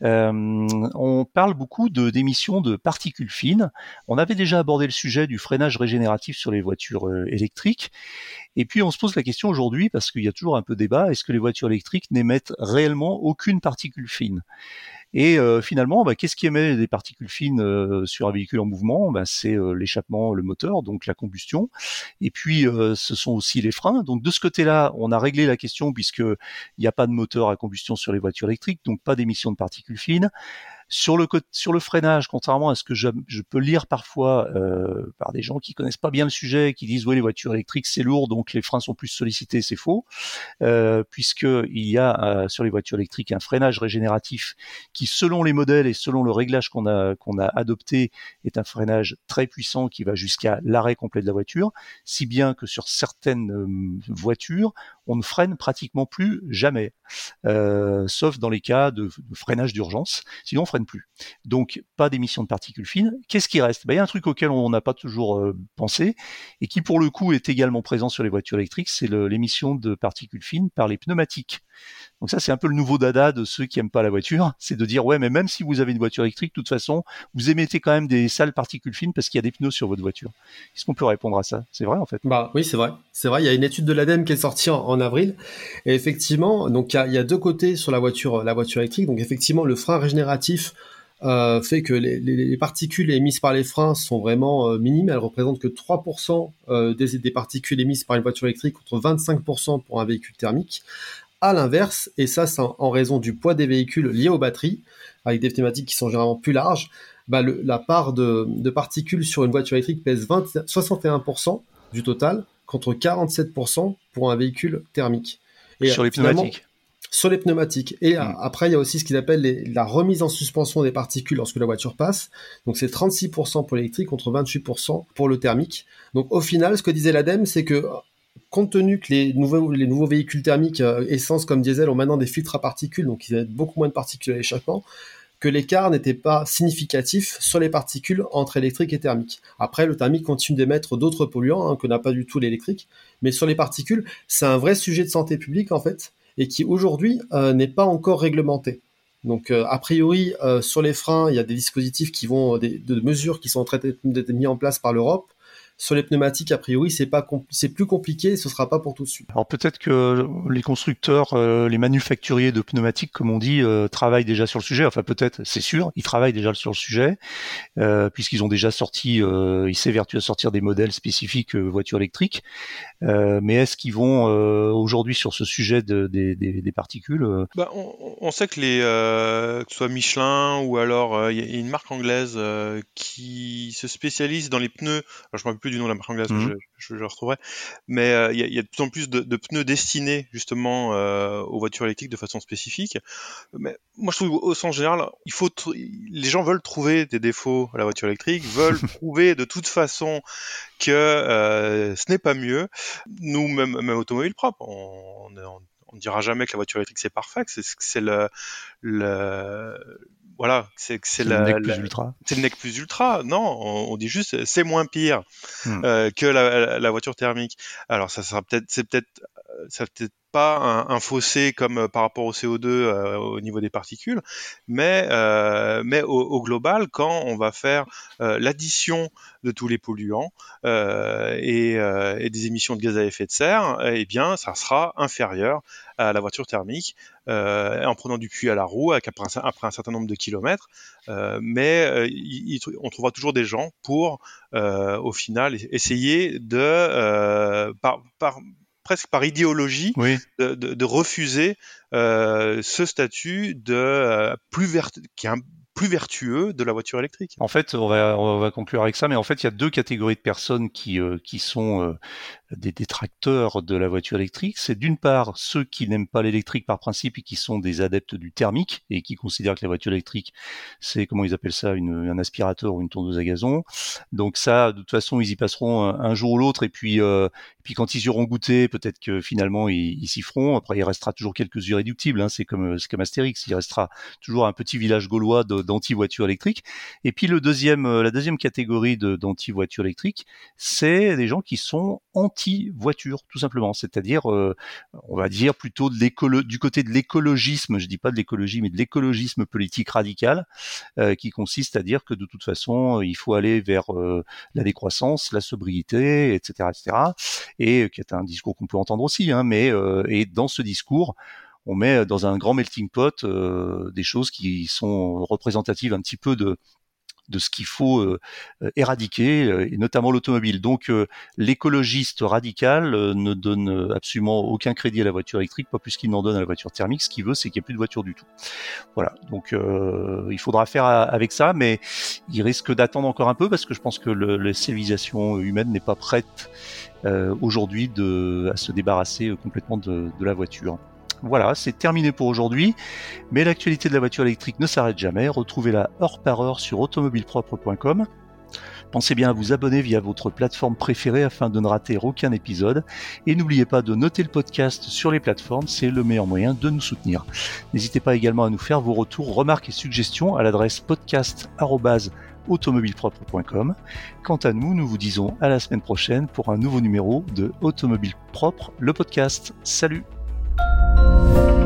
Euh, on parle beaucoup de d'émissions de particules fines. On avait déjà abordé le sujet du freinage régénératif sur les voitures électriques. Et puis on se pose la question aujourd'hui, parce qu'il y a toujours un peu débat, est-ce que les voitures électriques n'émettent réellement aucune particule fine? Et euh, finalement, bah, qu'est-ce qui émet des particules fines euh, sur un véhicule en mouvement? Bah, C'est euh, l'échappement, le moteur, donc la combustion. Et puis, ce sont aussi les freins. Donc de ce côté-là, on a réglé la question puisque il n'y a pas de moteur à combustion sur les voitures électriques, donc pas d'émission de particules fines. Sur le, freinage, contrairement à ce que je, peux lire parfois euh, par des gens qui connaissent pas bien le sujet, qui disent oui les voitures électriques c'est lourd donc les freins sont plus sollicités, c'est faux, euh, puisque il y a euh, sur les voitures électriques un freinage régénératif qui selon les modèles et selon le réglage qu'on a qu'on a adopté est un freinage très puissant qui va jusqu'à l'arrêt complet de la voiture, si bien que sur certaines euh, voitures on ne freine pratiquement plus jamais, euh, sauf dans les cas de, freinage d'urgence. Sinon, on freine plus. Donc, pas d'émission de particules fines. Qu'est-ce qui reste? Ben, Il y a un truc auquel on n'a pas toujours euh, pensé et qui, pour le coup, est également présent sur les voitures électriques, c'est l'émission de particules fines par les pneumatiques. Donc ça, c'est un peu le nouveau dada de ceux qui aiment pas la voiture, c'est de dire ouais, mais même si vous avez une voiture électrique, de toute façon, vous émettez quand même des sales particules fines parce qu'il y a des pneus sur votre voiture. Qu'est-ce qu'on peut répondre à ça? C'est vrai en fait? Bah oui, c'est vrai. C'est vrai. Il y a une étude de l'ADEME qui est sortie en, avril, et effectivement, donc il y, a, deux côtés sur la voiture, électrique. Donc effectivement, le frein régénératif euh, fait que les, particules émises par les freins sont vraiment euh, minimes. Elles représentent que 3% euh, des, particules émises par une voiture électrique contre 25% pour un véhicule thermique. À l'inverse, et ça c'est en raison du poids des véhicules liés aux batteries, avec des thématiques qui sont généralement plus larges, bah la part de, particules sur une voiture électrique pèse 61% du total contre 47% pour un véhicule thermique. Et sur les pneumatiques sur les pneumatiques. Et hmm. après, il y a aussi ce qu'ils appellent la remise en suspension des particules lorsque la voiture passe. Donc c'est 36% pour l'électrique contre 28% pour le thermique. Donc au final, ce que disait l'ADEME, c'est que compte tenu que les nouveaux, les nouveaux véhicules thermiques euh, essence comme diesel ont maintenant des filtres à particules, donc ils ont beaucoup moins de particules à l'échappement, que l'écart n'était pas significatif sur les particules entre électrique et thermique. Après, le thermique continue d'émettre d'autres polluants hein, que n'a pas du tout l'électrique, mais sur les particules, c'est un vrai sujet de santé publique en fait, et qui aujourd'hui euh, n'est pas encore réglementé. Donc, euh, a priori, sur les freins, il y a des dispositifs qui vont, des, de mesures qui sont en train d'être mis en place par l'Europe. Sur les pneumatiques, a priori, c'est pas c'est plus compliqué, ce sera pas pour tout de suite. Alors peut-être que les constructeurs, euh, les manufacturiers de pneumatiques, comme on dit, euh, travaillent déjà sur le sujet. Enfin peut-être, c'est sûr, ils travaillent déjà sur le sujet, euh, puisqu'ils ont déjà sorti, ils s'évertuent à sortir des modèles spécifiques voitures électriques. mais est-ce qu'ils vont aujourd'hui sur ce sujet de, des particules bah, on, sait que les, que ce soit Michelin ou alors il y a une marque anglaise qui se spécialise dans les pneus. Alors, je du nom de la marque anglaise, mmh. je, je, retrouverai. Mais euh, il y, a de plus en plus de, pneus destinés justement euh, aux voitures électriques de façon spécifique. Mais moi, je trouve au sens général, il faut les gens veulent trouver des défauts à la voiture électrique, veulent *laughs* prouver de toute façon que euh, ce n'est pas mieux. Nous, même, même automobile propre, on, on, ne dira jamais que la voiture électrique c'est parfait, c'est le, le voilà, c'est c'est le nec plus ultra. C'est le nec plus ultra. Non, on, dit juste c'est moins pire hmm. euh, que la, la, voiture thermique. Alors ça sera peut-être, c'est peut-être, ça peut-être pas un, fossé comme euh, par rapport au CO2 euh, au niveau des particules, mais euh, mais au, global, quand on va faire l'addition de tous les polluants et, des émissions de gaz à effet de serre, eh bien, ça sera inférieur à la voiture thermique en prenant du puits à la roue après un, certain nombre de kilomètres. mais on trouvera toujours des gens pour, au final, essayer de par presque par idéologie de, refuser euh, ce statut de euh, plus vert qui est un plus vertueux de la voiture électrique. En fait, on va, on va conclure avec ça, mais en fait, il y a deux catégories de personnes qui, euh, qui sont des détracteurs de la voiture électrique. C'est d'une part ceux qui n'aiment pas l'électrique par principe et qui sont des adeptes du thermique et qui considèrent que la voiture électrique, c'est, comment ils appellent ça, un aspirateur ou une tondeuse à gazon. Donc ça, de toute façon, ils y passeront un, jour ou l'autre et puis, euh, puis quand ils y auront goûté, peut-être que finalement, ils, s'y feront. Après, il restera toujours quelques irréductibles. Hein. C'est comme, comme Astérix. Il restera toujours un petit village gaulois d'anti-voiture électrique. Et puis le deuxième, euh, la deuxième catégorie d'anti-voiture électrique, c'est des gens qui sont anti-voiture, tout simplement. C'est-à-dire, euh, on va dire plutôt de du côté de l'écologisme, je dis pas de l'écologie, mais de l'écologisme politique radical, euh, qui consiste à dire que de toute façon, il faut aller vers la décroissance, la sobriété, etc., etc. Et qui est un discours qu'on peut entendre aussi, hein, mais et dans ce discours, on met dans un grand melting pot des choses qui sont représentatives un petit peu de ce qu'il faut euh, euh, éradiquer, euh, et notamment l'automobile. Donc l'écologiste radical ne donne absolument aucun crédit à la voiture électrique, pas plus qu'il n'en donne à la voiture thermique. Ce qu'il veut, c'est qu'il n'y ait plus de voiture du tout. Voilà. Donc il faudra faire avec ça, mais il risque d'attendre encore un peu parce que je pense que la civilisation humaine n'est pas prête aujourd'hui à se débarrasser complètement de la voiture. Voilà, c'est terminé pour aujourd'hui, mais l'actualité de la voiture électrique ne s'arrête jamais. Retrouvez-la heure par heure sur automobilepropre.com. Pensez bien à vous abonner via votre plateforme préférée afin de ne rater aucun épisode. Et n'oubliez pas de noter le podcast sur les plateformes, c'est le meilleur moyen de nous soutenir. N'hésitez pas également à nous faire vos retours, remarques et suggestions à l'adresse podcast.automobilepropre.com. Quant à nous, nous vous disons à la semaine prochaine pour un nouveau numéro de Automobile Propre, le podcast. Salut Música